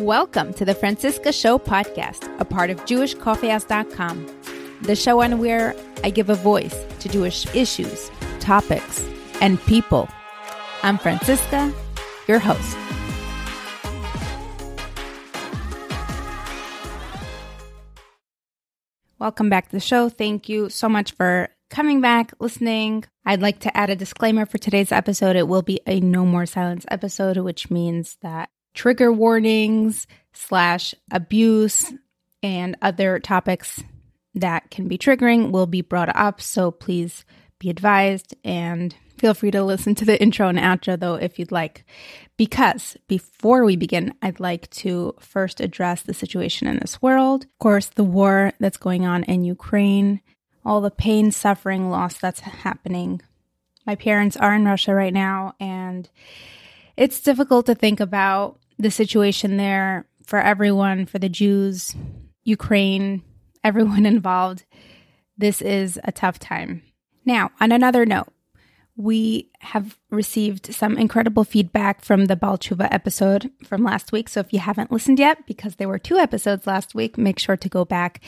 Welcome to the Franciska Show podcast, a part of JewishCoffeehouse.com, the show on where I give a voice to Jewish issues, topics, and people. I'm Franciska, your host. Welcome back to the show. Thank you so much for coming back, listening. I'd like to add a disclaimer for today's episode. It will be a no more silence episode, which means that trigger warnings slash abuse and other topics that can be triggering will be brought up. So please be advised and feel free to listen to the intro and outro though if you'd like. Because before we begin, I'd like to first address the situation in this world. Of course, the war that's going on in Ukraine, all the pain, suffering, loss that's happening. My parents are in Russia right now, and it's difficult to think about the situation there for everyone, for the Jews, Ukraine, everyone involved. This is a tough time. Now, on another note, we have received some incredible feedback from the Baal Teshuva episode from last week. So if you haven't listened yet, because there were two episodes last week, make sure to go back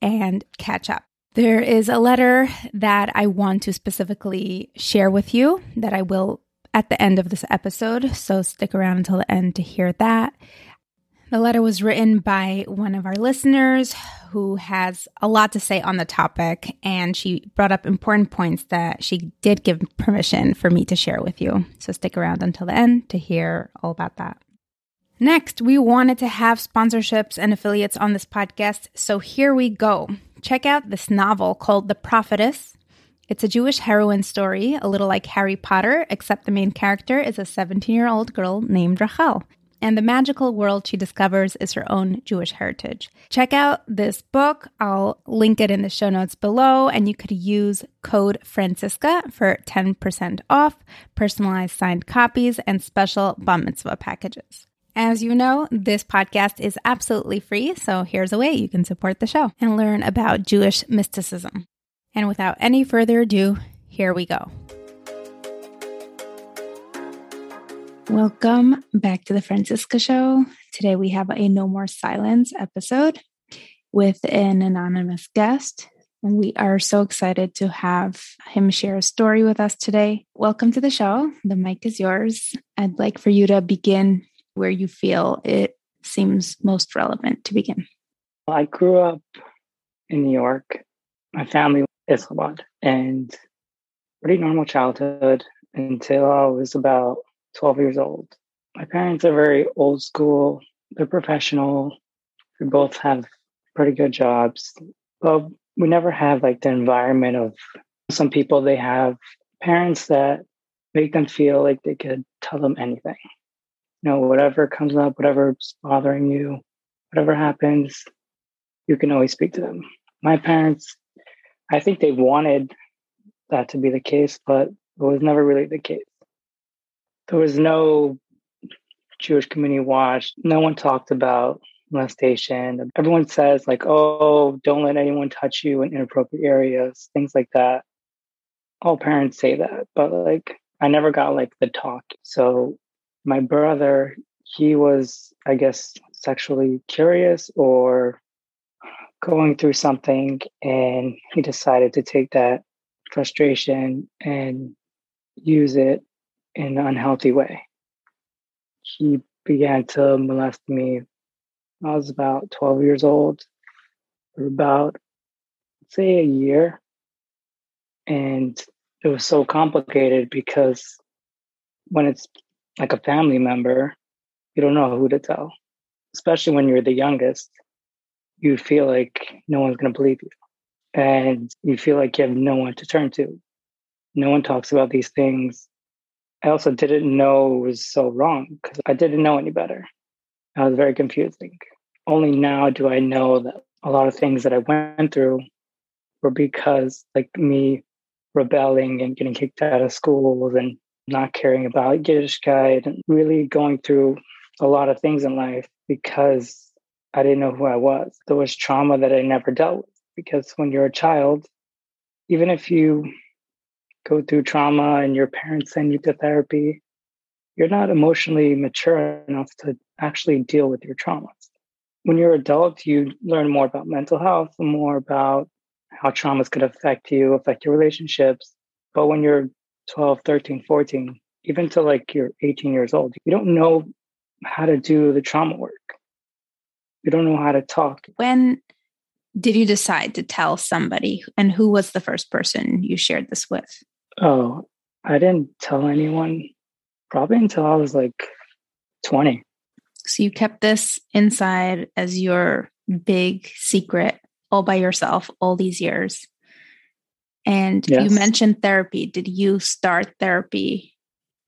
and catch up. There is a letter that I want to specifically share with you that I will at the end of this episode. So stick around until the end to hear that. The letter was written by one of our listeners who has a lot to say on the topic, and she brought up important points that she did give permission for me to share with you. So stick around until the end to hear all about that. Next, we wanted to have sponsorships and affiliates on this podcast, so here we go. Check out this novel called The Prophetess it's a Jewish heroine story, a little like Harry Potter, except the main character is a 17 year old girl named Rachel. And the magical world she discovers is her own Jewish heritage. Check out this book. I'll link it in the show notes below, and you could use code Franciska for 10% off, personalized signed copies, and special bar mitzvah packages. As you know, this podcast is absolutely free, so here's a way you can support the show and learn about Jewish mysticism. And without any further ado, here we go. Welcome back to the Franciska Show. Today we have a No More Silence episode with an anonymous guest. And we are so excited to have him share a story with us today. Welcome to the show. The mic is yours. I'd like for you to begin where you feel it seems most relevant to begin. I grew up in New York. My family Islamabad and pretty normal childhood until I was about 12 years old. My parents are very old school, they're professional. We both have pretty good jobs, but we never have like the environment of some people they have parents that make them feel like they could tell them anything. You know, whatever comes up, whatever's bothering you, whatever happens, you can always speak to them. My parents I think they wanted that to be the case, but it was never really the case. There was no Jewish community watch. No one talked about molestation. Everyone says like, "Oh, don't let anyone touch you in inappropriate areas," things like that. All parents say that, but like, I never got like the talk. So my brother, he was, I guess, sexually curious or going through something and he decided to take that frustration and use it in an unhealthy way. He began to molest me. I was about 12 years old, for about, say, a year. And it was so complicated because when it's like a family member, you don't know who to tell, especially when you're the youngest you feel like no one's going to believe you. And you feel like you have no one to turn to. No one talks about these things. I also didn't know it was so wrong because I didn't know any better. I was very confusing. Only now do I know that a lot of things that I went through were because, like me rebelling and getting kicked out of schools and not caring about Yiddishkeit and really going through a lot of things in life because I didn't know who I was. There was trauma that I never dealt with because when you're a child, even if you go through trauma and your parents send you to therapy, you're not emotionally mature enough to actually deal with your traumas. When you're adult, you learn more about mental health, more about how traumas could affect you, affect your relationships. But when you're 12, 13, 14, even to like you're 18 years old, you don't know how to do the trauma work. You don't know how to talk. When did you decide to tell somebody and who was the first person you shared this with? Oh, I didn't tell anyone probably until I was like 20. So you kept this inside as your big secret all by yourself all these years. And yes. you mentioned therapy. Did you start therapy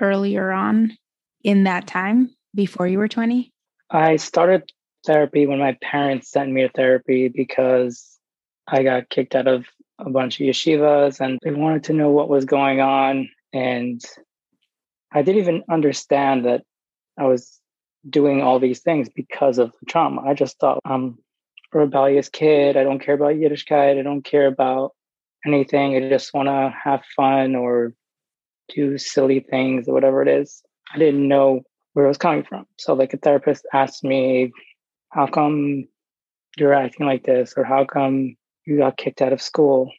earlier on in that time before you were 20? I started therapy when my parents sent me to therapy because I got kicked out of a bunch of yeshivas and they wanted to know what was going on. And I didn't even understand that I was doing all these things because of the trauma. I just thought I'm a rebellious kid. I don't care about Yiddishkeit. I don't care about anything. I just want to have fun or do silly things or whatever it is. I didn't know where it was coming from. So, like, a therapist asked me, How come you're acting like this? Or how come you got kicked out of school?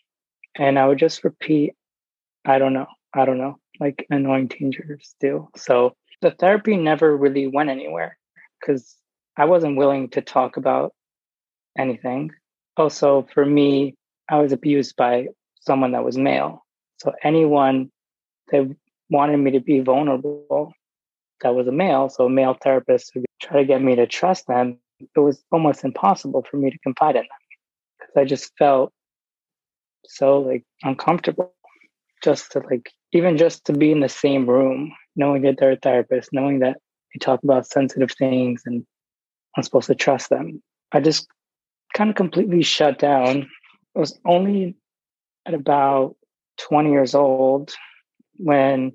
And I would just repeat, I don't know. I don't know like annoying teenagers do. So the therapy never really went anywhere because I wasn't willing to talk about anything. Also, for me, I was abused by someone that was male. So anyone that wanted me to be vulnerable that was a male, so a male therapist would try to get me to trust them, it was almost impossible for me to confide in them because I just felt so like uncomfortable just to like even just to be in the same room, knowing that they're a therapist, knowing that they talk about sensitive things and I'm supposed to trust them. I just kind of completely shut down. I was only at about 20 years old when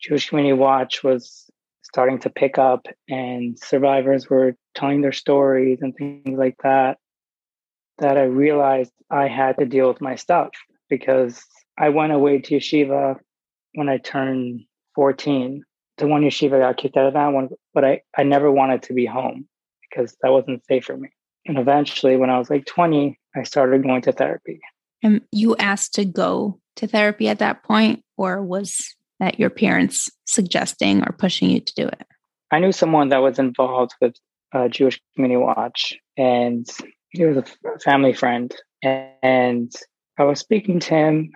Jewish Community Watch was starting to pick up and survivors were telling their stories and things like that that I realized I had to deal with my stuff because I went away to yeshiva when I turned 14. The one yeshiva got kicked out of that one, but I, I never wanted to be home because that wasn't safe for me. And eventually, when I was like 20, I started going to therapy. And you asked to go to therapy at that point, or was that your parents suggesting or pushing you to do it? I knew someone that was involved with uh, Jewish Community Watch, and he was a family friend. And I was speaking to him,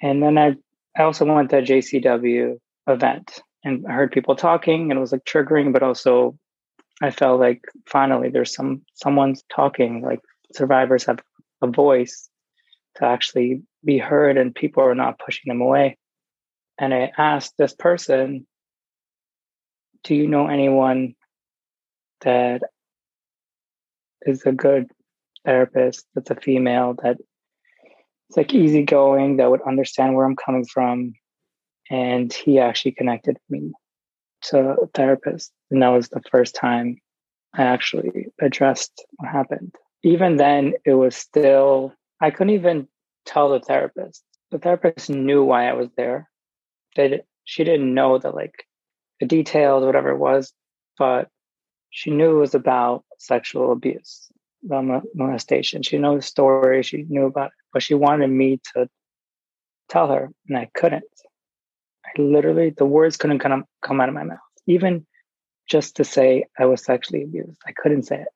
and then I, I also went to a JCW event and I heard people talking and it was like triggering, but also I felt like finally there's some someone's talking, like survivors have a voice to actually be heard and people are not pushing them away. And I asked this person, Do you know anyone that is a good therapist that's a female that it's like easygoing that would understand where I'm coming from. And he actually connected me to a therapist. And that was the first time I actually addressed what happened. Even then, it was still, I couldn't even tell the therapist. The therapist knew why I was there. They, she didn't know that, like, the details, whatever it was, but she knew it was about sexual abuse molestation. She knew the story, she knew about it, but she wanted me to tell her, and I couldn't. I literally, the words couldn't come, come out of my mouth, even just to say I was sexually abused. I couldn't say it.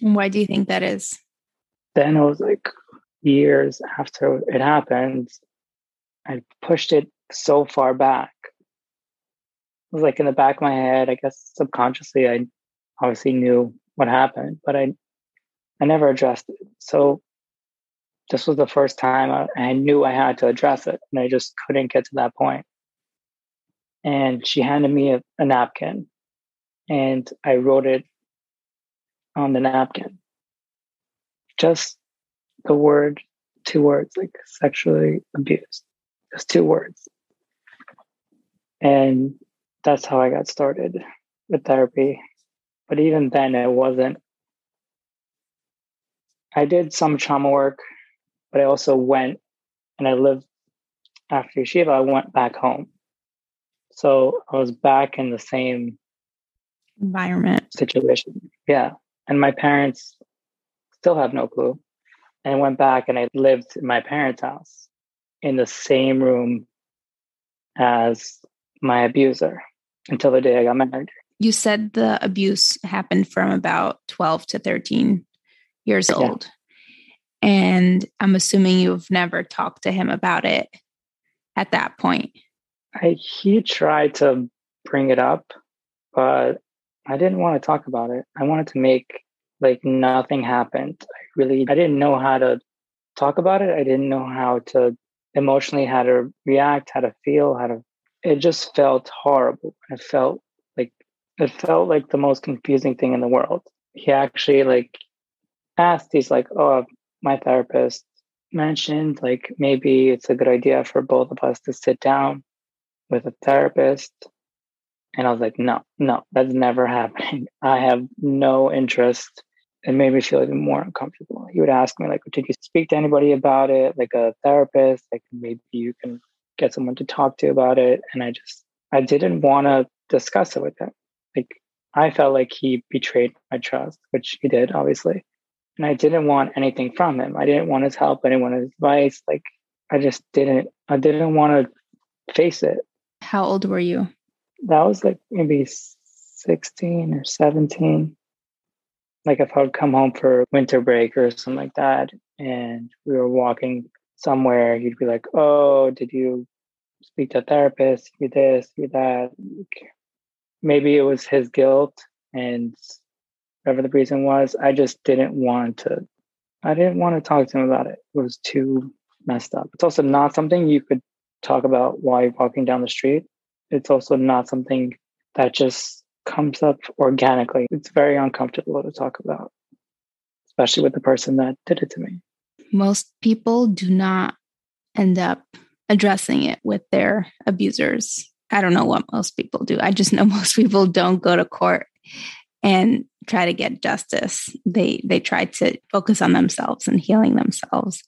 And why do you think that is? Then it was like years after it happened, I pushed it so far back. It was like in the back of my head, I guess subconsciously, I obviously knew what happened, but I I never addressed it. So this was the first time I, I knew I had to address it, and I just couldn't get to that point. And she handed me a, a napkin, and I wrote it on the napkin. Just the word, two words, like sexually abused. Just two words. And that's how I got started with therapy. But even then, it wasn't. I did some trauma work, but I also went and I lived after yeshiva. I went back home. So I was back in the same environment situation. Yeah. And my parents still have no clue. And I went back and I lived in my parents' house in the same room as my abuser until the day I got married. You said the abuse happened from about 12 to 13 years yeah. old. And I'm assuming you've never talked to him about it at that point. I, he tried to bring it up, but I didn't want to talk about it. I wanted to make like nothing happened. I really I didn't know how to talk about it. I didn't know how to emotionally how to react, how to feel, how to it just felt horrible. It felt like it felt like the most confusing thing in the world. He actually like asked, he's like, Oh, my therapist mentioned like maybe it's a good idea for both of us to sit down with a therapist. And I was like, no, no, that's never happening. I have no interest. It made me feel even more uncomfortable. He would ask me, like, did you speak to anybody about it? Like a therapist? Like maybe you can get someone to talk to about it. And I just, I didn't want to discuss it with him. Like I felt like he betrayed my trust, which he did, obviously. And I didn't want anything from him. I didn't want his help. I didn't want his advice. Like I just didn't, I didn't want to face it. How old were you? That was like maybe 16 or 17. Like if I would come home for winter break or something like that, and we were walking somewhere, he'd be like, Oh, did you speak to a therapist? You this, you that. Maybe it was his guilt and whatever the reason was. I just didn't want to, I didn't want to talk to him about it. It was too messed up. It's also not something you could talk about while you're walking down the street. It's also not something that just comes up organically. It's very uncomfortable to talk about, especially with the person that did it to me. Most people do not end up addressing it with their abusers. I don't know what most people do. I just know most people don't go to court and try to get justice. They they try to focus on themselves and healing themselves.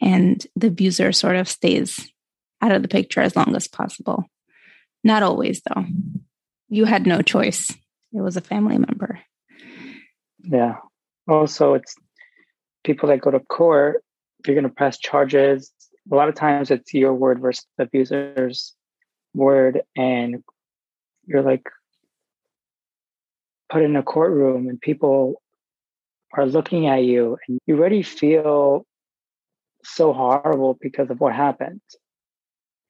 And the abuser sort of stays out of the picture as long as possible. Not always, though. You had no choice. It was a family member. Yeah. Also, it's people that go to court, you're going to press charges, a lot of times it's your word versus the abuser's word. And you're like put in a courtroom and people are looking at you and you already feel so horrible because of what happened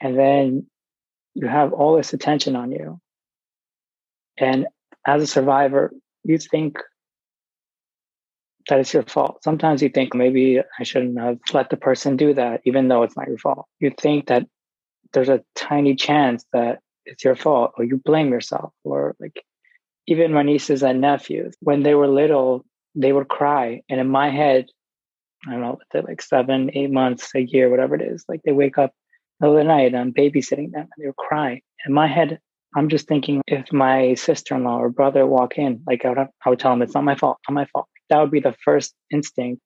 and then you have all this attention on you. And as a survivor, you think that it's your fault. Sometimes you think maybe I shouldn't have let the person do that, even though it's not your fault. You think that there's a tiny chance that it's your fault, or you blame yourself, or like even my nieces and nephews, when they were little, they would cry. And in my head, I don't know, they're like seven, eight months, a year, whatever it is, like they wake up the other night, and I'm babysitting them and they were crying. In my head, I'm just thinking if my sister in law or brother walk in, like I would, have, I would tell them it's not my fault, not my fault. That would be the first instinct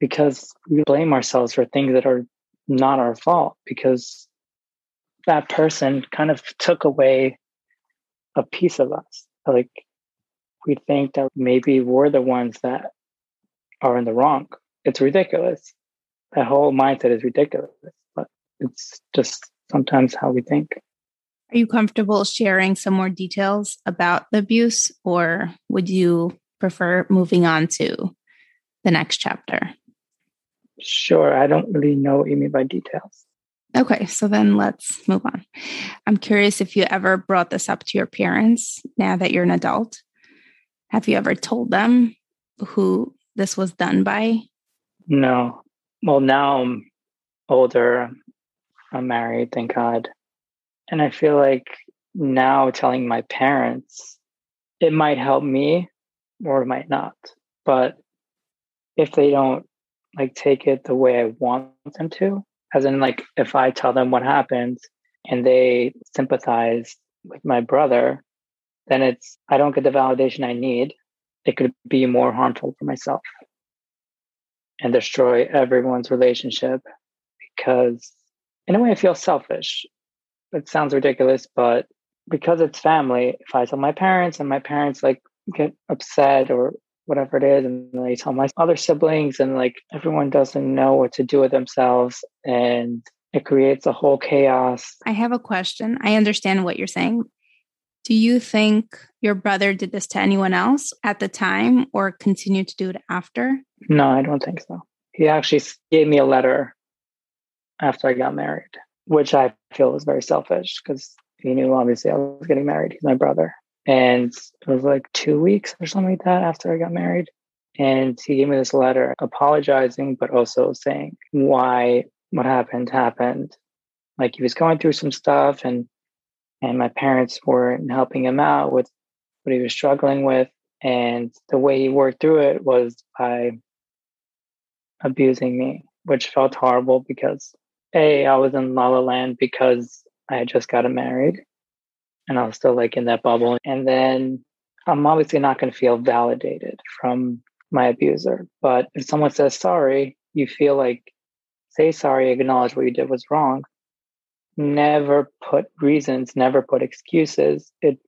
because we blame ourselves for things that are not our fault because that person kind of took away a piece of us. Like we think that maybe we're the ones that are in the wrong. It's ridiculous. That whole mindset is ridiculous but it's just sometimes how we think. Are you comfortable sharing some more details about the abuse, or would you prefer moving on to the next chapter? Sure. I don't really know what you mean by details. Okay, so then let's move on. I'm curious if you ever brought this up to your parents now that you're an adult. Have you ever told them who this was done by? No. Well, now I'm older. I'm married, thank God. And I feel like now telling my parents, it might help me or might not. But if they don't like take it the way I want them to, as in like if I tell them what happened and they sympathize with my brother, then it's I don't get the validation I need. It could be more harmful for myself and destroy everyone's relationship because in a way, I feel selfish it sounds ridiculous, but because it's family, if I tell my parents and my parents like get upset or whatever it is, and they tell my other siblings, and like everyone doesn't know what to do with themselves, and it creates a whole chaos. I have a question. I understand what you're saying. Do you think your brother did this to anyone else at the time or continued to do it after? No, I don't think so. He actually gave me a letter after I got married, which I feel was very selfish because he knew obviously I was getting married. He's my brother. And it was like two weeks or something like that after I got married. And he gave me this letter apologizing, but also saying why what happened happened. Like he was going through some stuff and and my parents weren't helping him out with what he was struggling with. And the way he worked through it was by abusing me, which felt horrible because A, I was in La La Land because I had just gotten married and I was still like in that bubble. And then I'm obviously not going to feel validated from my abuser. But if someone says sorry, you feel like say sorry, acknowledge what you did was wrong. Never put reasons, never put excuses. It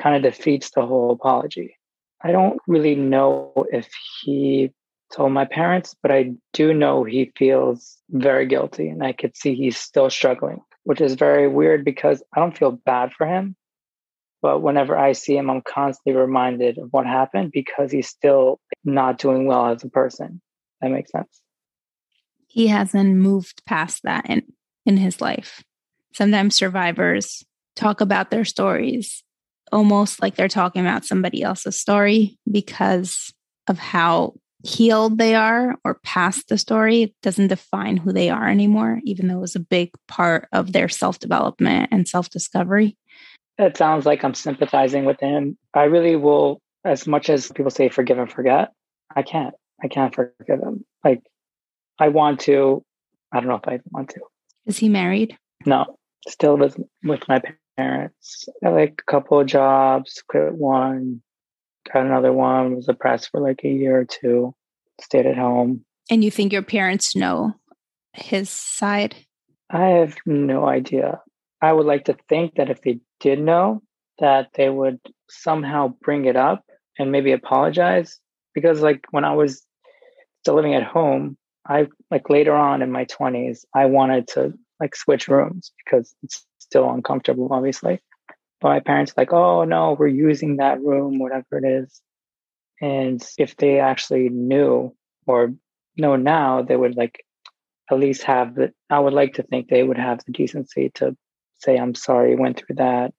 kind of defeats the whole apology. I don't really know if he told my parents, but I do know he feels very guilty and I could see he's still struggling, which is very weird because I don't feel bad for him. But whenever I see him, I'm constantly reminded of what happened because he's still not doing well as a person. That makes sense. He hasn't moved past that in, in his life. Sometimes survivors talk about their stories almost like they're talking about somebody else's story because of how healed they are or past the story it doesn't define who they are anymore even though it was a big part of their self-development and self-discovery it sounds like I'm sympathizing with him. I really will, as much as people say forgive and forget, I can't. I can't forgive him. Like, I want to. I don't know if I want to. Is he married? No, still with with my parents. I like a couple of jobs, quit one, got another one, was oppressed for like a year or two, stayed at home. And you think your parents know his side? I have no idea. I would like to think that if they did know, that they would somehow bring it up and maybe apologize. Because like when I was still living at home, I like later on in my 20s, I wanted to like switch rooms because it's still uncomfortable, obviously. But my parents like, oh no, we're using that room, whatever it is. And if they actually knew or know now, they would like at least have the I would like to think they would have the decency to say I'm sorry, went through that.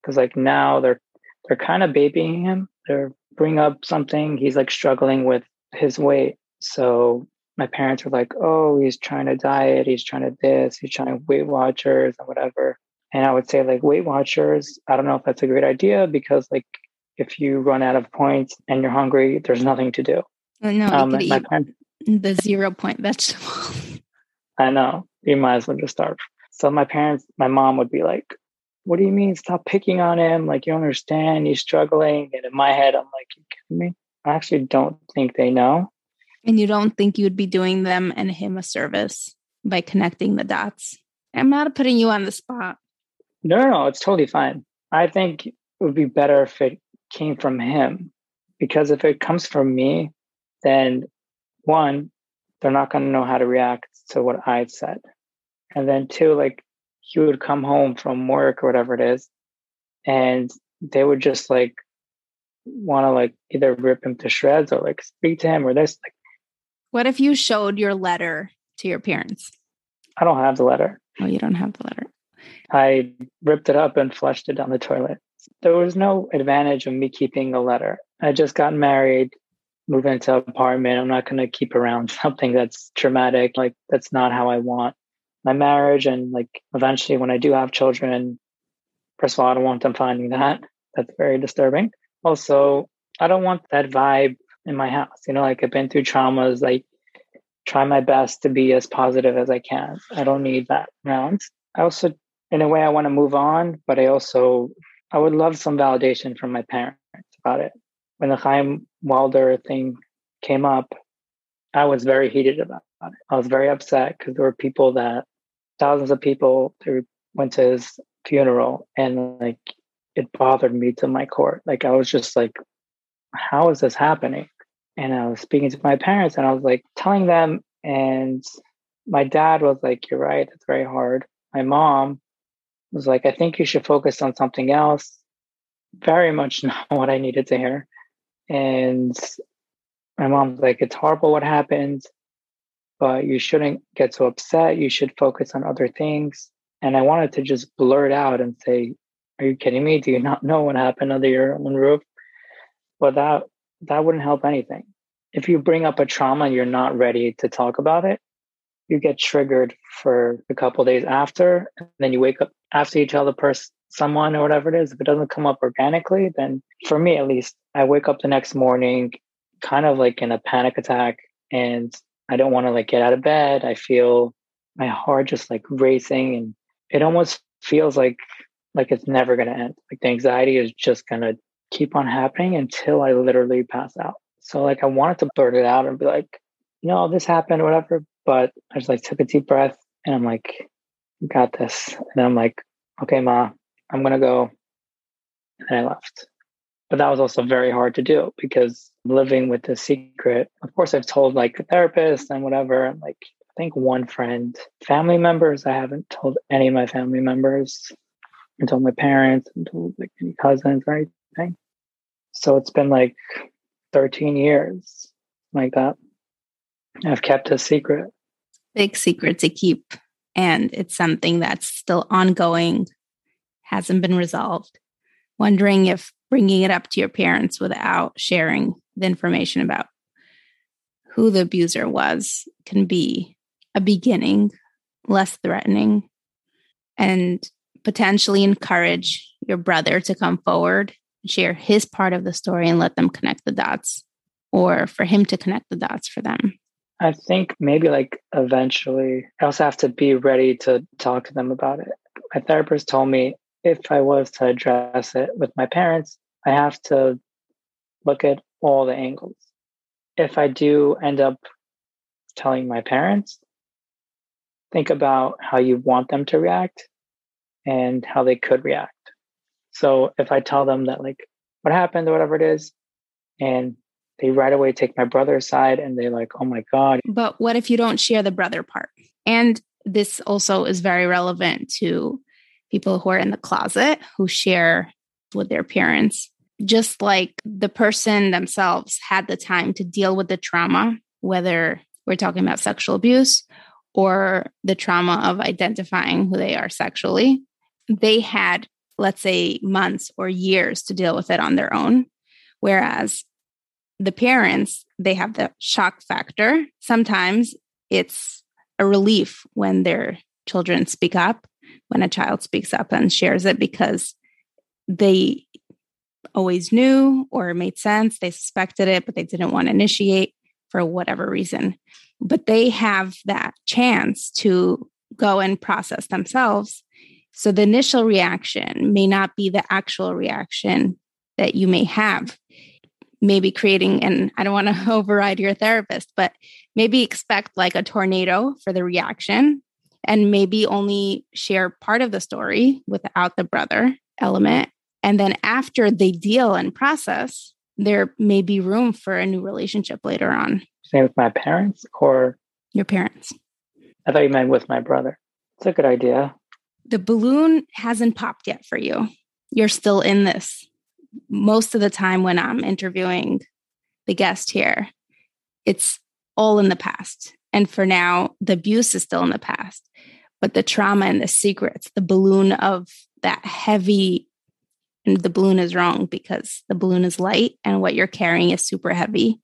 Because like now they're they're kind of babying him. They're bring up something. He's like struggling with his weight. So my parents were like, "Oh, he's trying to diet. He's trying to this. He's trying Weight Watchers and whatever." And I would say like Weight Watchers. I don't know if that's a great idea because like if you run out of points and you're hungry, there's nothing to do. No, um, eat parents, the zero point vegetable. I know. You might as well just starve. So my parents, my mom would be like, What do you mean? Stop picking on him. Like, you don't understand. He's struggling. And in my head, I'm like, You kidding me? I actually don't think they know. And you don't think you'd be doing them and him a service by connecting the dots? I'm not putting you on the spot. No, no, no. It's totally fine. I think it would be better if it came from him. Because if it comes from me, then one, they're not going to know how to react to what I've said. And then two, like he would come home from work or whatever it is, and they would just like want to like either rip him to shreds or like speak to him or this. Like, what if you showed your letter to your parents? I don't have the letter. Oh, you don't have the letter. I ripped it up and flushed it down the toilet. There was no advantage of me keeping the letter. I just got married, moved into an apartment. I'm not going to keep around something that's traumatic. Like, that's not how I want my marriage and like eventually when I do have children, first of all, I don't want them finding that. That's very disturbing. Also, I don't want that vibe in my house. You know, like I've been through traumas. like try my best to be as positive as I can. I don't need that around. I also, in a way, I want to move on, but I also, I would love some validation from my parents about it. When the Chaim Walder thing came up, I was very heated about it. I was very upset because there were people that thousands of people, were went to his funeral and like it bothered me to my core. Like I was just like, how is this happening? And I was speaking to my parents and I was like telling them, and my dad was like, You're right, it's very hard. My mom was like, I think you should focus on something else. Very much not what I needed to hear. And my mom's like, It's horrible what happened, but you shouldn't get so upset. You should focus on other things. And I wanted to just blurt out and say, Are you kidding me? Do you not know what happened under your own roof? But that that wouldn't help anything. If you bring up a trauma and you're not ready to talk about it, you get triggered for a couple days after, and then you wake up after you tell the person someone or whatever it is. If it doesn't come up organically, then for me at least, I wake up the next morning kind of like in a panic attack and I don't want to like get out of bed. I feel my heart just like racing and it almost feels like like it's never going to end. Like the anxiety is just going to keep on happening until I literally pass out. So like I wanted to blurt it out and be like, you know, this happened or whatever, but I just like took a deep breath and I'm like, got this. And I'm like, okay, ma, I'm gonna go. And I left. But that was also very hard to do because living with the secret, of course I've told like a therapist and whatever, and like I think one friend, family members, I haven't told any of my family members. I told my parents and told like any cousins or anything. So it's been like 13 years like that. I've kept a secret. Big secret to keep. And it's something that's still ongoing, hasn't been resolved. Wondering if bringing it up to your parents without sharing the information about who the abuser was can be a beginning, less threatening, and potentially encourage your brother to come forward share his part of the story and let them connect the dots or for him to connect the dots for them? I think maybe like eventually I also have to be ready to talk to them about it. My therapist told me if I was to address it with my parents, I have to look at all the angles. If I do end up telling my parents, think about how you want them to react and how they could react. So if I tell them that like what happened or whatever it is, and they right away take my brother's side and they're like, oh my God. But what if you don't share the brother part? And this also is very relevant to people who are in the closet who share with their parents. Just like the person themselves had the time to deal with the trauma, whether we're talking about sexual abuse or the trauma of identifying who they are sexually, they had let's say, months or years to deal with it on their own. Whereas the parents, they have the shock factor. Sometimes it's a relief when their children speak up, when a child speaks up and shares it because they always knew or made sense. They suspected it, but they didn't want to initiate for whatever reason. But they have that chance to go and process themselves so the initial reaction may not be the actual reaction that you may have. Maybe creating, and I don't want to override your therapist, but maybe expect like a tornado for the reaction and maybe only share part of the story without the brother element. And then after they deal and process, there may be room for a new relationship later on. Same with my parents or your parents. I thought you meant with my brother. It's a good idea the balloon hasn't popped yet for you. You're still in this. Most of the time when I'm interviewing the guest here, it's all in the past. And for now, the abuse is still in the past. But the trauma and the secrets, the balloon of that heavy, and the balloon is wrong because the balloon is light and what you're carrying is super heavy.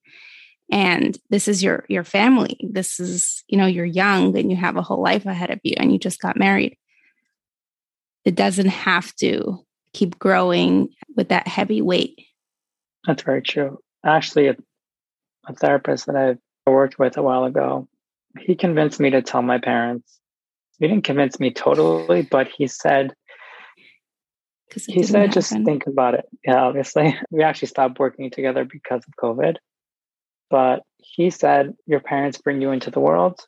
And this is your your family. This is, you know, you're young and you have a whole life ahead of you and you just got married it doesn't have to keep growing with that heavy weight. That's very true. Actually, a, a therapist that I worked with a while ago, he convinced me to tell my parents. He didn't convince me totally, but he said, he said, happen. just think about it. Yeah, obviously. We actually stopped working together because of COVID. But he said, your parents bring you into the world,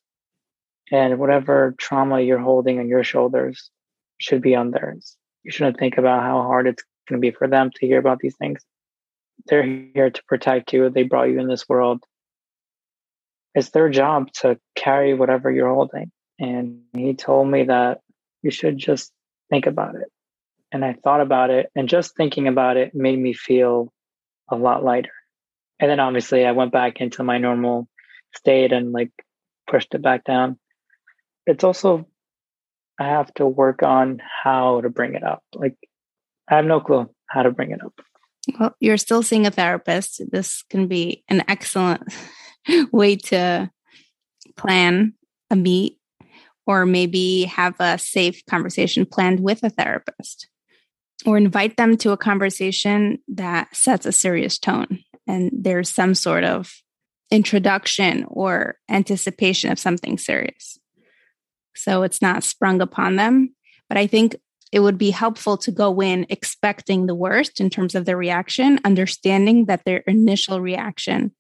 and whatever trauma you're holding on your shoulders, should be on theirs. You shouldn't think about how hard it's going to be for them to hear about these things. They're here to protect you. They brought you in this world. It's their job to carry whatever you're holding. And he told me that you should just think about it. And I thought about it, and just thinking about it made me feel a lot lighter. And then obviously I went back into my normal state and like pushed it back down. It's also, I have to work on how to bring it up. Like, I have no clue how to bring it up. Well, you're still seeing a therapist. This can be an excellent way to plan a meet or maybe have a safe conversation planned with a therapist or invite them to a conversation that sets a serious tone and there's some sort of introduction or anticipation of something serious. So it's not sprung upon them. But I think it would be helpful to go in expecting the worst in terms of their reaction, understanding that their initial reaction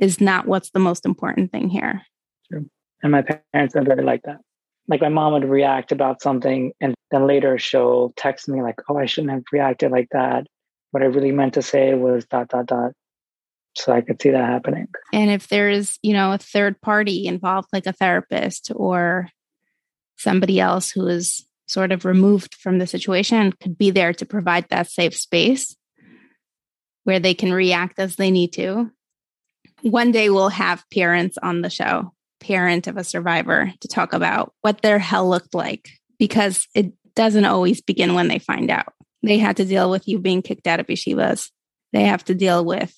is not what's the most important thing here. True. And my parents are very like that. Like my mom would react about something and then later she'll text me like, oh, I shouldn't have reacted like that. What I really meant to say was dot, dot, dot. So I could see that happening. And if there is, you know, a third party involved, like a therapist or somebody else who is sort of removed from the situation, could be there to provide that safe space where they can react as they need to. One day we'll have parents on the show, parent of a survivor, to talk about what their hell looked like because it doesn't always begin when they find out. They had to deal with you being kicked out of yeshivas. They have to deal with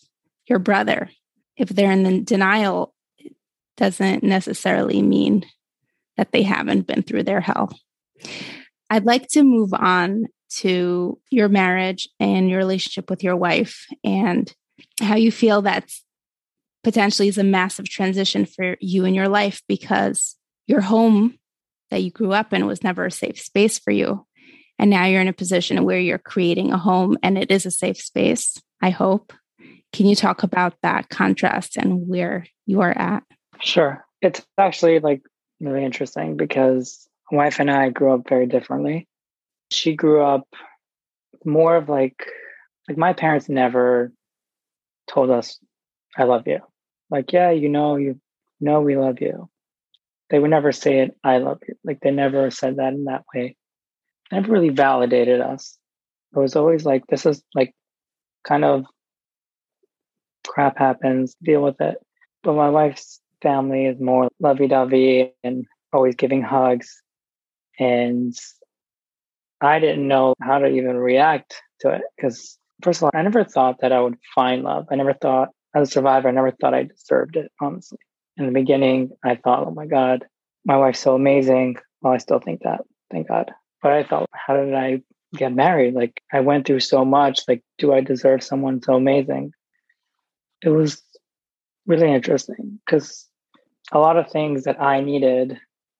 your brother. If they're in the denial, it doesn't necessarily mean that they haven't been through their hell. I'd like to move on to your marriage and your relationship with your wife and how you feel that's potentially is a massive transition for you in your life because your home that you grew up in was never a safe space for you. And now you're in a position where you're creating a home and it is a safe space, I hope. Can you talk about that contrast and where you are at? Sure. It's actually like really interesting because my wife and I grew up very differently. She grew up more of like like my parents never told us I love you. Like, yeah, you know, you know we love you. They would never say it, I love you. Like they never said that in that way. Never really validated us. It was always like this is like kind of crap happens, deal with it. But my wife's family is more lovey dovey and always giving hugs. And I didn't know how to even react to it because, first of all, I never thought that I would find love. I never thought, as a survivor, I never thought I deserved it, honestly. In the beginning, I thought, oh my God, my wife's so amazing. Well, I still think that, thank God. But I thought, how did I get married? Like, I went through so much. Like, do I deserve someone so amazing? it was really interesting because a lot of things that I needed,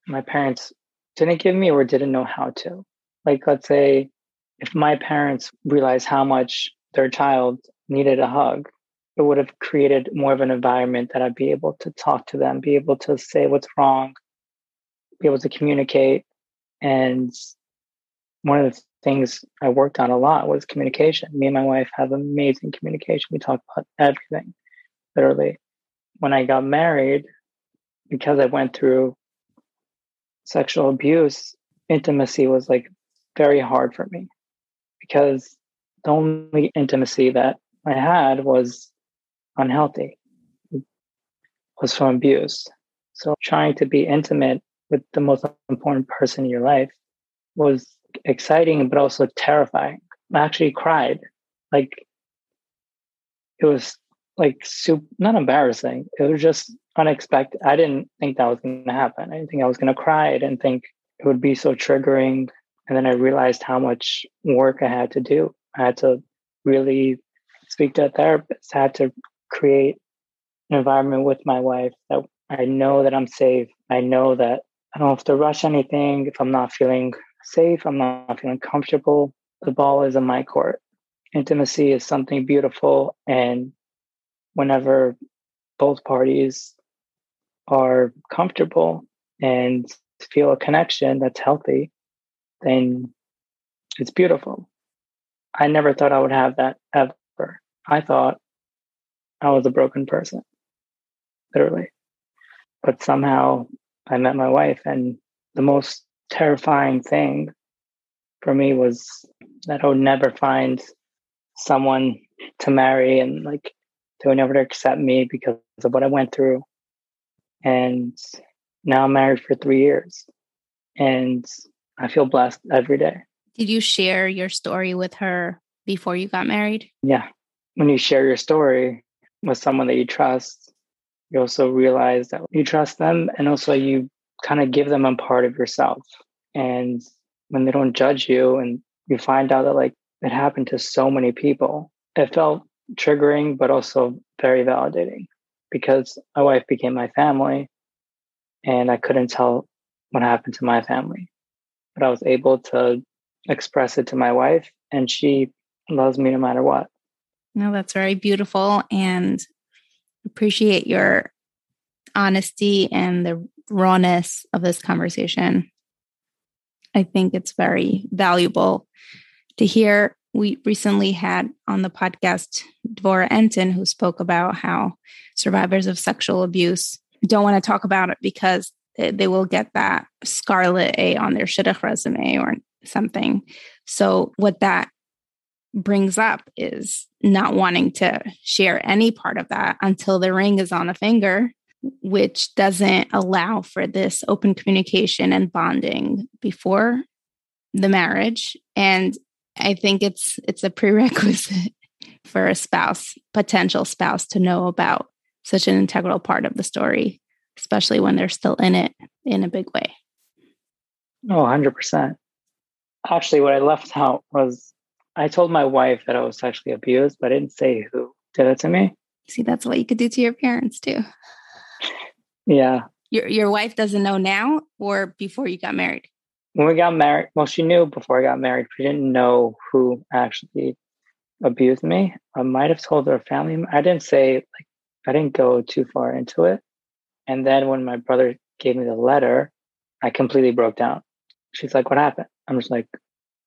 my parents didn't give me or didn't know how to. Like, let's say if my parents realized how much their child needed a hug, it would have created more of an environment that I'd be able to talk to them, be able to say what's wrong, be able to communicate. And one of the things I worked on a lot was communication. Me and my wife have amazing communication. We talk about everything, literally. When I got married, because I went through sexual abuse, intimacy was like very hard for me because the only intimacy that I had was unhealthy, was from abuse. So trying to be intimate with the most important person in your life was exciting but also terrifying. I actually cried. Like it was like super, not embarrassing. It was just unexpected. I didn't think that was going to happen. I didn't think I was going to cry. I didn't think it would be so triggering. And then I realized how much work I had to do. I had to really speak to a therapist. I had to create an environment with my wife that I know that I'm safe. I know that I don't have to rush anything if I'm not feeling safe, I'm not feeling comfortable, the ball is in my court. Intimacy is something beautiful. And whenever both parties are comfortable and feel a connection that's healthy, then it's beautiful. I never thought I would have that ever. I thought I was a broken person, literally. But somehow I met my wife, and the most terrifying thing for me was that I would never find someone to marry and like they would never accept me because of what I went through. And now I'm married for three years and I feel blessed every day. Did you share your story with her before you got married? Yeah. When you share your story with someone that you trust, you also realize that you trust them and also you kind of give them a part of yourself. And when they don't judge you and you find out that like it happened to so many people, it felt triggering, but also very validating because my wife became my family and I couldn't tell what happened to my family. But I was able to express it to my wife, and she loves me no matter what. No, that's very beautiful and appreciate your honesty and the rawness of this conversation. I think it's very valuable to hear. We recently had on the podcast Dvora Enton, who spoke about how survivors of sexual abuse don't want to talk about it because they will get that scarlet A on their shidduch resume or something. So what that brings up is not wanting to share any part of that until the ring is on the finger, which doesn't allow for this open communication and bonding before the marriage. And I think it's it's a prerequisite for a spouse, potential spouse, to know about such an integral part of the story, especially when they're still in it in a big way. Oh, 100%. Actually, what I left out was I told my wife that I was sexually abused, but I didn't say who did it to me. See, that's what you could do to your parents too. Yeah. Your your wife doesn't know now or before you got married? When we got married, well, she knew before I got married. She didn't know who actually abused me. I might have told her family. I didn't say like I didn't go too far into it. And then when my brother gave me the letter, I completely broke down. She's like, "What happened?" I'm just like,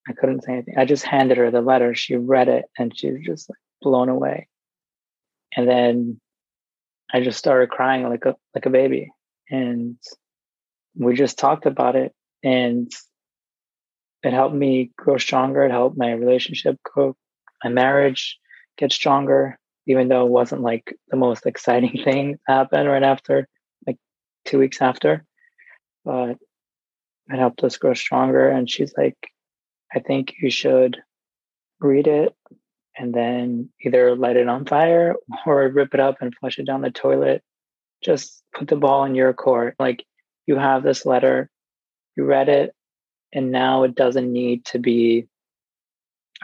I couldn't say anything. I just handed her the letter. She read it, and she was just like blown away. And then I just started crying like a like a baby, and we just talked about it, and it helped me grow stronger. It helped my relationship grow, my marriage get stronger even though it wasn't like the most exciting thing happened right after, like two weeks after. But it helped us grow stronger. And she's like, I think you should read it and then either light it on fire or rip it up and flush it down the toilet. Just put the ball in your court. Like you have this letter, you read it, and now it doesn't need to be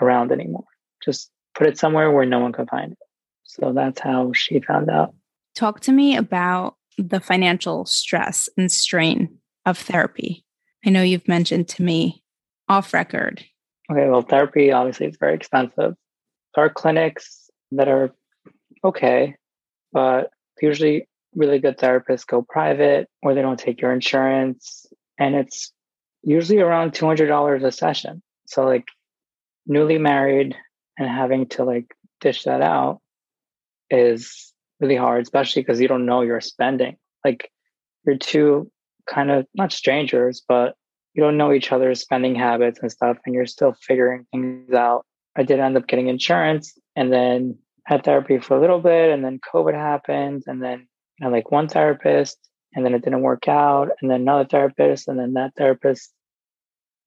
around anymore. Just put it somewhere where no one can find it. So that's how she found out. Talk to me about the financial stress and strain of therapy. I know you've mentioned to me off record. Okay, well, therapy obviously is very expensive. There are clinics that are okay, but usually really good therapists go private or they don't take your insurance. And it's usually around $200 a session. So, like, newly married and having to like dish that out is really hard, especially because you don't know you're spending. Like you're two kind of not strangers, but you don't know each other's spending habits and stuff, and you're still figuring things out. I did end up getting insurance and then had therapy for a little bit, and then COVID happened, and then I like one therapist, and then it didn't work out, and then another therapist, and then that therapist.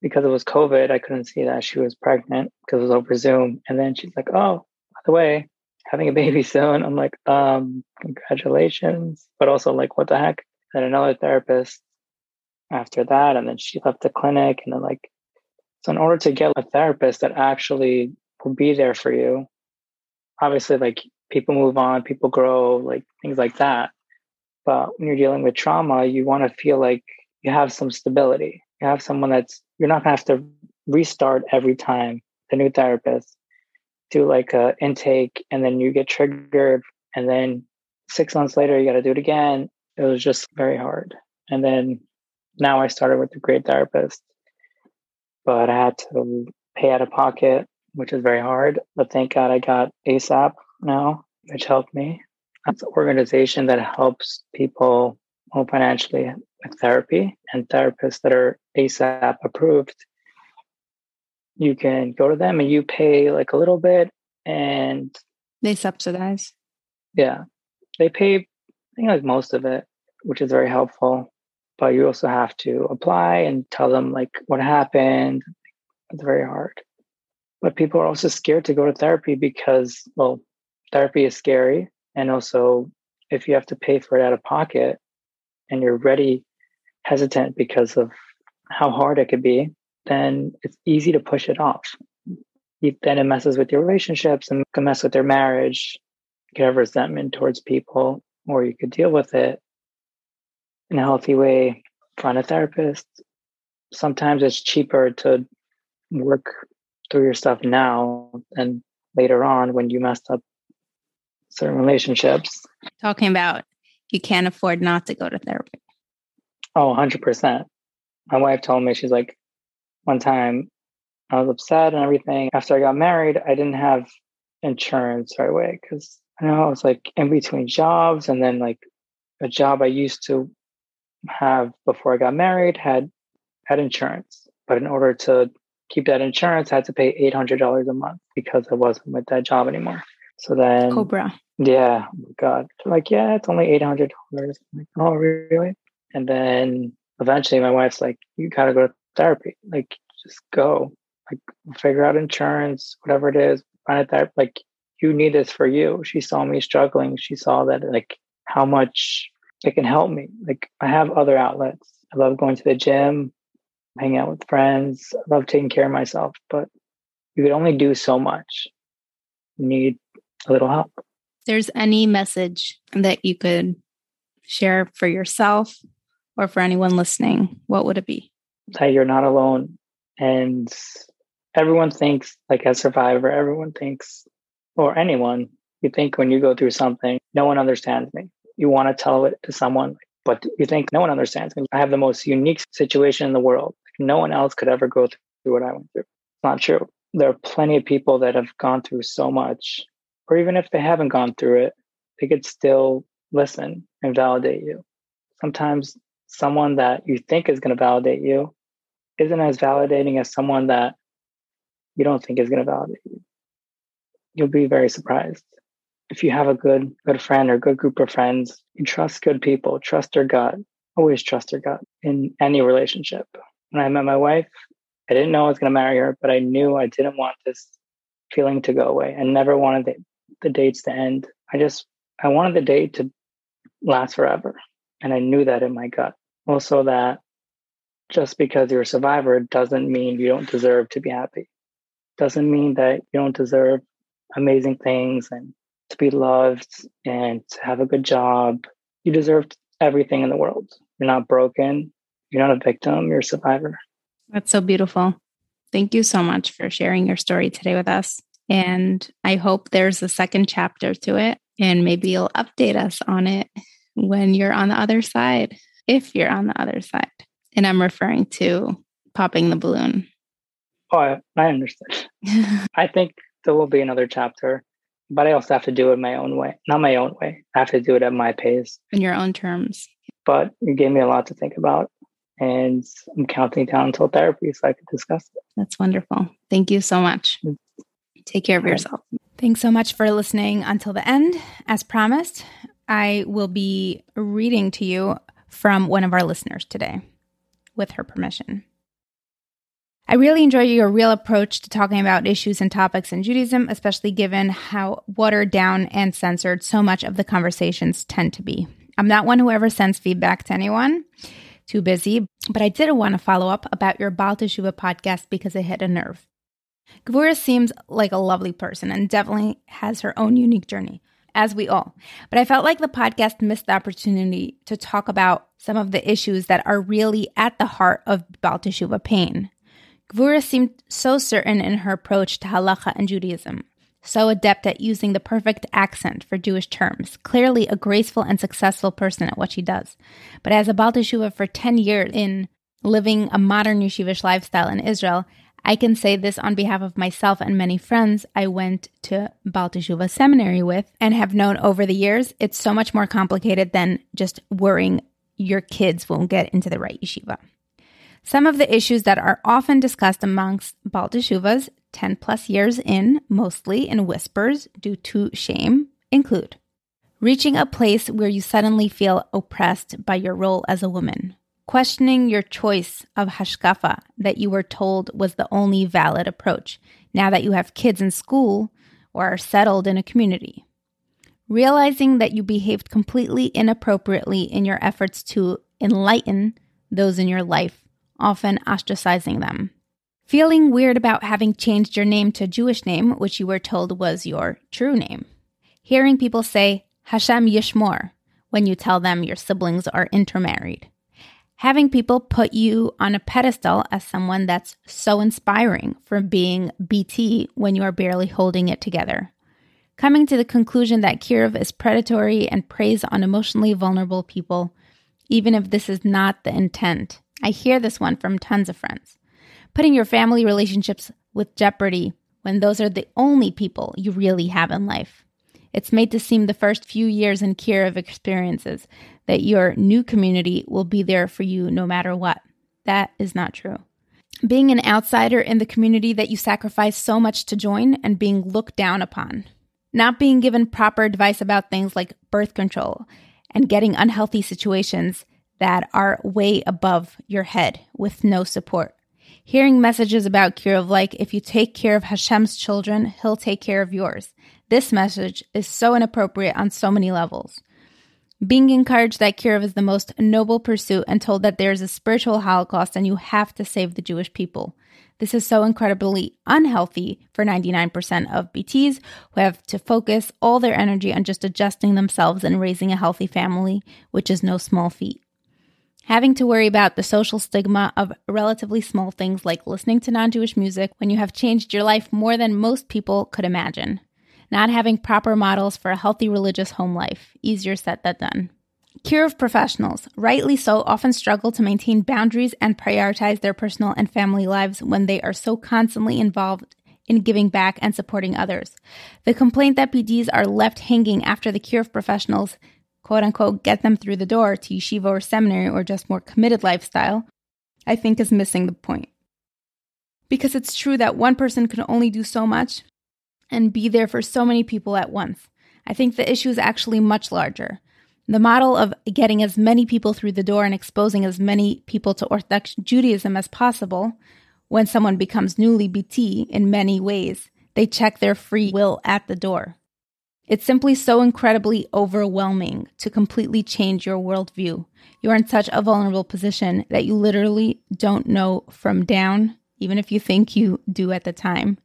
Because it was COVID, I couldn't see that she was pregnant because it was over Zoom. And then she's like, "Oh, by the way, having a baby soon. I'm like, um, congratulations. But also like, what the heck? And another therapist after that. And then she left the clinic. And then like, so in order to get a therapist that actually will be there for you, obviously like people move on, people grow, like things like that. But when you're dealing with trauma, you want to feel like you have some stability. You have someone that's, you're not going to have to restart every time the new therapist do like a intake and then you get triggered and then six months later you got to do it again it was just very hard and then now i started with a great therapist but I had to pay out of pocket, which is very hard. But thank God I got ASAP now, which helped me. It's an organization that helps people more financially with therapy and therapists that are ASAP approved. You can go to them and you pay like a little bit and they subsidize. Yeah. They pay, I think, like most of it, which is very helpful. But you also have to apply and tell them like what happened. It's very hard. But people are also scared to go to therapy because, well, therapy is scary. And also, if you have to pay for it out of pocket and you're ready hesitant because of how hard it could be, then it's easy to push it off. Then it messes with your relationships and can mess with your marriage. You could have resentment towards people, or you could deal with it in a healthy way. Find a therapist. Sometimes it's cheaper to work through your stuff now than later on when you messed up certain relationships. Talking about you can't afford not to go to therapy. Oh, 100%. My wife told me, she's like, one time I was upset and everything. After I got married, I didn't have insurance right away because I know I was like in between jobs and then like a job I used to have before I got married had had insurance. But in order to keep that insurance, I had to pay eight hundred dollars a month because I wasn't with that job anymore. So then COBRA. Yeah, oh God. Like, yeah, it's only eight hundred dollars. Like, oh really? And then eventually my wife's like, you gotta go to therapy. Like, just go. Like figure out insurance, whatever it is, find a therapy. Like you need this for you. She saw me struggling. She saw that like how much it can help me. Like I have other outlets. I love going to the gym, hanging out with friends. I love taking care of myself, but you could only do so much. You need a little help. There's any message that you could share for yourself or for anyone listening, what would it be? That you're not alone. And everyone thinks, like a survivor, everyone thinks, or anyone, you think when you go through something, no one understands me. You want to tell it to someone, but you think no one understands me. I have the most unique situation in the world. No one else could ever go through what I went through. It's not true. There are plenty of people that have gone through so much, or even if they haven't gone through it, they could still listen and validate you. Sometimes someone that you think is going to validate you isn't as validating as someone that you don't think is going to validate you. You'll be very surprised. If you have a good good friend or good group of friends, you trust good people, trust your gut. Always trust your gut in any relationship. When I met my wife, I didn't know I was going to marry her, but I knew I didn't want this feeling to go away and never wanted the, the dates to end. I just, I wanted the date to last forever. And I knew that in my gut. Also, that just because you're a survivor doesn't mean you don't deserve to be happy. Doesn't mean that you don't deserve amazing things and to be loved and to have a good job. You deserve everything in the world. You're not broken. You're not a victim. You're a survivor. That's so beautiful. Thank you so much for sharing your story today with us. And I hope there's a second chapter to it. And maybe you'll update us on it when you're on the other side, if you're on the other side. And I'm referring to popping the balloon. Oh, I, I understand. I think there will be another chapter, but I also have to do it my own way. Not my own way. I have to do it at my pace. In your own terms. But it gave me a lot to think about. And I'm counting down until therapy so I could discuss it. That's wonderful. Thank you so much. Mm. Take care of yourself. Thanks so much for listening until the end. As promised, I will be reading to you from one of our listeners today with her permission. I really enjoy your real approach to talking about issues and topics in Judaism, especially given how watered down and censored so much of the conversations tend to be. I'm not one who ever sends feedback to anyone, too busy, but I did want to follow up about your Baal Teshuva podcast because it hit a nerve. Gvura seems like a lovely person and definitely has her own unique journey as we all. But I felt like the podcast missed the opportunity to talk about some of the issues that are really at the heart of Baal Teshuva pain. Gvura seemed so certain in her approach to halacha and Judaism, so adept at using the perfect accent for Jewish terms, clearly a graceful and successful person at what she does. But as a Baal Teshuva for 10 years in living a modern yeshivish lifestyle in Israel, I can say this on behalf of myself and many friends I went to Baal Teshuva seminary with and have known over the years. It's so much more complicated than just worrying your kids won't get into the right yeshiva. Some of the issues that are often discussed amongst Baal Teshuvas 10 plus years in, mostly in whispers due to shame, include reaching a place where you suddenly feel oppressed by your role as a woman, questioning your choice of hashkafa that you were told was the only valid approach now that you have kids in school or are settled in a community. Realizing that you behaved completely inappropriately in your efforts to enlighten those in your life, often ostracizing them. Feeling weird about having changed your name to a Jewish name, which you were told was your true name. Hearing people say, Hashem Yishmor, when you tell them your siblings are intermarried having people put you on a pedestal as someone that's so inspiring for being BT when you are barely holding it together. Coming to the conclusion that kiruv is predatory and preys on emotionally vulnerable people, even if this is not the intent. I hear this one from tons of friends. Putting your family relationships with jeopardy when those are the only people you really have in life. It's made to seem the first few years in kiruv experiences that your new community will be there for you no matter what. That is not true. Being an outsider in the community that you sacrifice so much to join and being looked down upon. Not being given proper advice about things like birth control and getting unhealthy situations that are way above your head with no support. Hearing messages about kiruv like, if you take care of Hashem's children, he'll take care of yours. This message is so inappropriate on so many levels. Being encouraged that kiruv is the most noble pursuit and told that there is a spiritual holocaust and you have to save the Jewish people. This is so incredibly unhealthy for 99% of BTs who have to focus all their energy on just adjusting themselves and raising a healthy family, which is no small feat. Having to worry about the social stigma of relatively small things like listening to non Jewish music when you have changed your life more than most people could imagine not having proper models for a healthy religious home life. Easier said than done. kiruv professionals, rightly so, often struggle to maintain boundaries and prioritize their personal and family lives when they are so constantly involved in giving back and supporting others. The complaint that BTs are left hanging after the kiruv professionals, quote unquote, get them through the door to yeshiva or seminary or just more committed lifestyle, I think is missing the point. Because it's true that one person can only do so much, and be there for so many people at once. I think the issue is actually much larger. The model of getting as many people through the door and exposing as many people to Orthodox Judaism as possible when someone becomes newly BT in many ways, they check their free will at the door. It's simply so incredibly overwhelming to completely change your worldview. You are in such a vulnerable position that you literally don't know from down, even if you think you do at the time.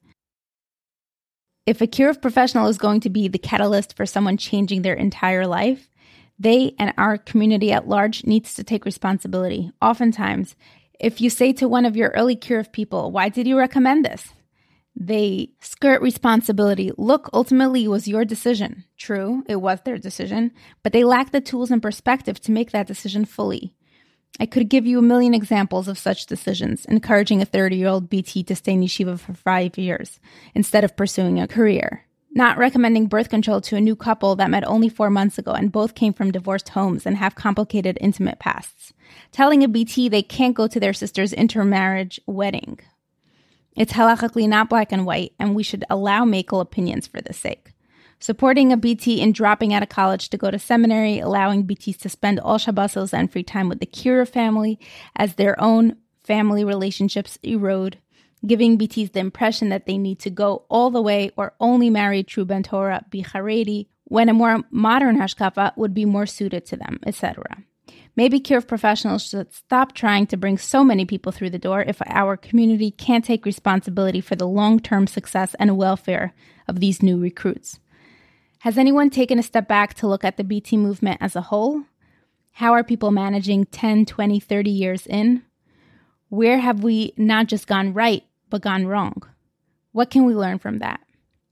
If a kiruv professional is going to be the catalyst for someone changing their entire life, they and our community at large needs to take responsibility. Oftentimes, if you say to one of your early kiruv people, why did you recommend this? They skirt responsibility. Look, ultimately, it was your decision. True, it was their decision, but they lack the tools and perspective to make that decision fully. I could give you a million examples of such decisions, encouraging a 30 year old BT to stay in yeshiva for five years instead of pursuing a career. Not recommending birth control to a new couple that met only four months ago and both came from divorced homes and have complicated intimate pasts. Telling a BT they can't go to their sister's intermarriage wedding. It's halachically not black and white, and we should allow makel opinions for this sake supporting a BT in dropping out of college to go to seminary, allowing BTs to spend all Shabbosos and free time with the kiruv family as their own family relationships erode, giving BTs the impression that they need to go all the way or only marry true Bentora Bicharedi when a more modern hashkafa would be more suited to them, etc. Maybe kiruv professionals should stop trying to bring so many people through the door if our community can't take responsibility for the long term success and welfare of these new recruits. Has anyone taken a step back to look at the BT movement as a whole? How are people managing 10, 20, 30 years in? Where have we not just gone right, but gone wrong? What can we learn from that?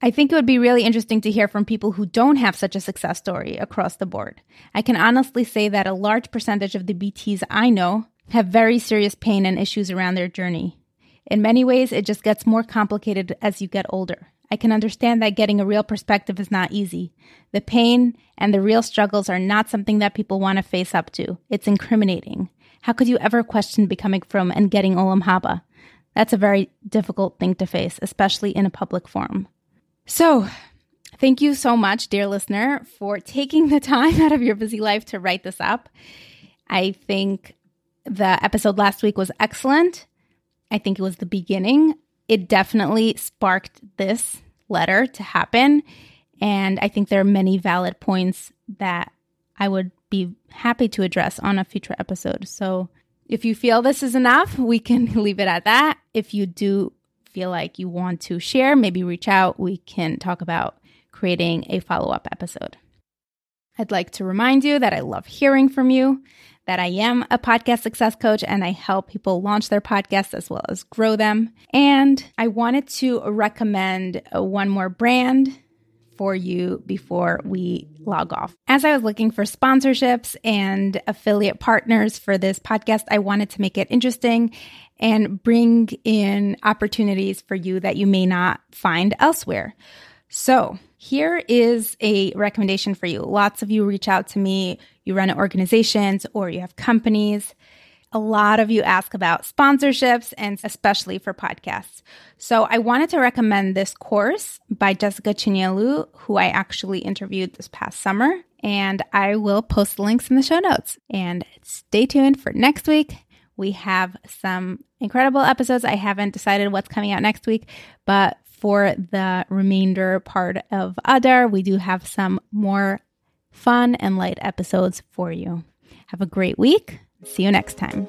I think it would be really interesting to hear frum people who don't have such a success story across the board. I can honestly say that a large percentage of the BTs I know have very serious pain and issues around their journey. In many ways, it just gets more complicated as you get older. I can understand that getting a real perspective is not easy. The pain and the real struggles are not something that people want to face up to. It's incriminating. How could you ever question becoming from and getting Olam Haba? That's a very difficult thing to face, especially in a public forum. So, thank you so much, dear listener, for taking the time out of your busy life to write this up. I think the episode last week was excellent. I think it was the beginning. It definitely sparked this letter to happen. And I think there are many valid points that I would be happy to address on a future episode. So if you feel this is enough, we can leave it at that. If you do feel like you want to share, maybe reach out. We can talk about creating a follow up episode. I'd like to remind you that I love hearing from you, that I am a podcast success coach and I help people launch their podcasts as well as grow them. And I wanted to recommend uh, one more brand for you before we log off. As I was looking for sponsorships and affiliate partners for this podcast, I wanted to make it interesting and bring in opportunities for you that you may not find elsewhere. So, here is a recommendation for you. Lots of you reach out to me, you run organizations or you have companies a lot of you ask about sponsorships and especially for podcasts. So I wanted to recommend this course by Jessica Chinyelu, who I actually interviewed this past summer. And I will post the links in the show notes. And stay tuned for next week. We have some incredible episodes. I haven't decided what's coming out next week, but for the remainder part of Adar, we do have some more fun and light episodes for you. Have a great week. See you next time.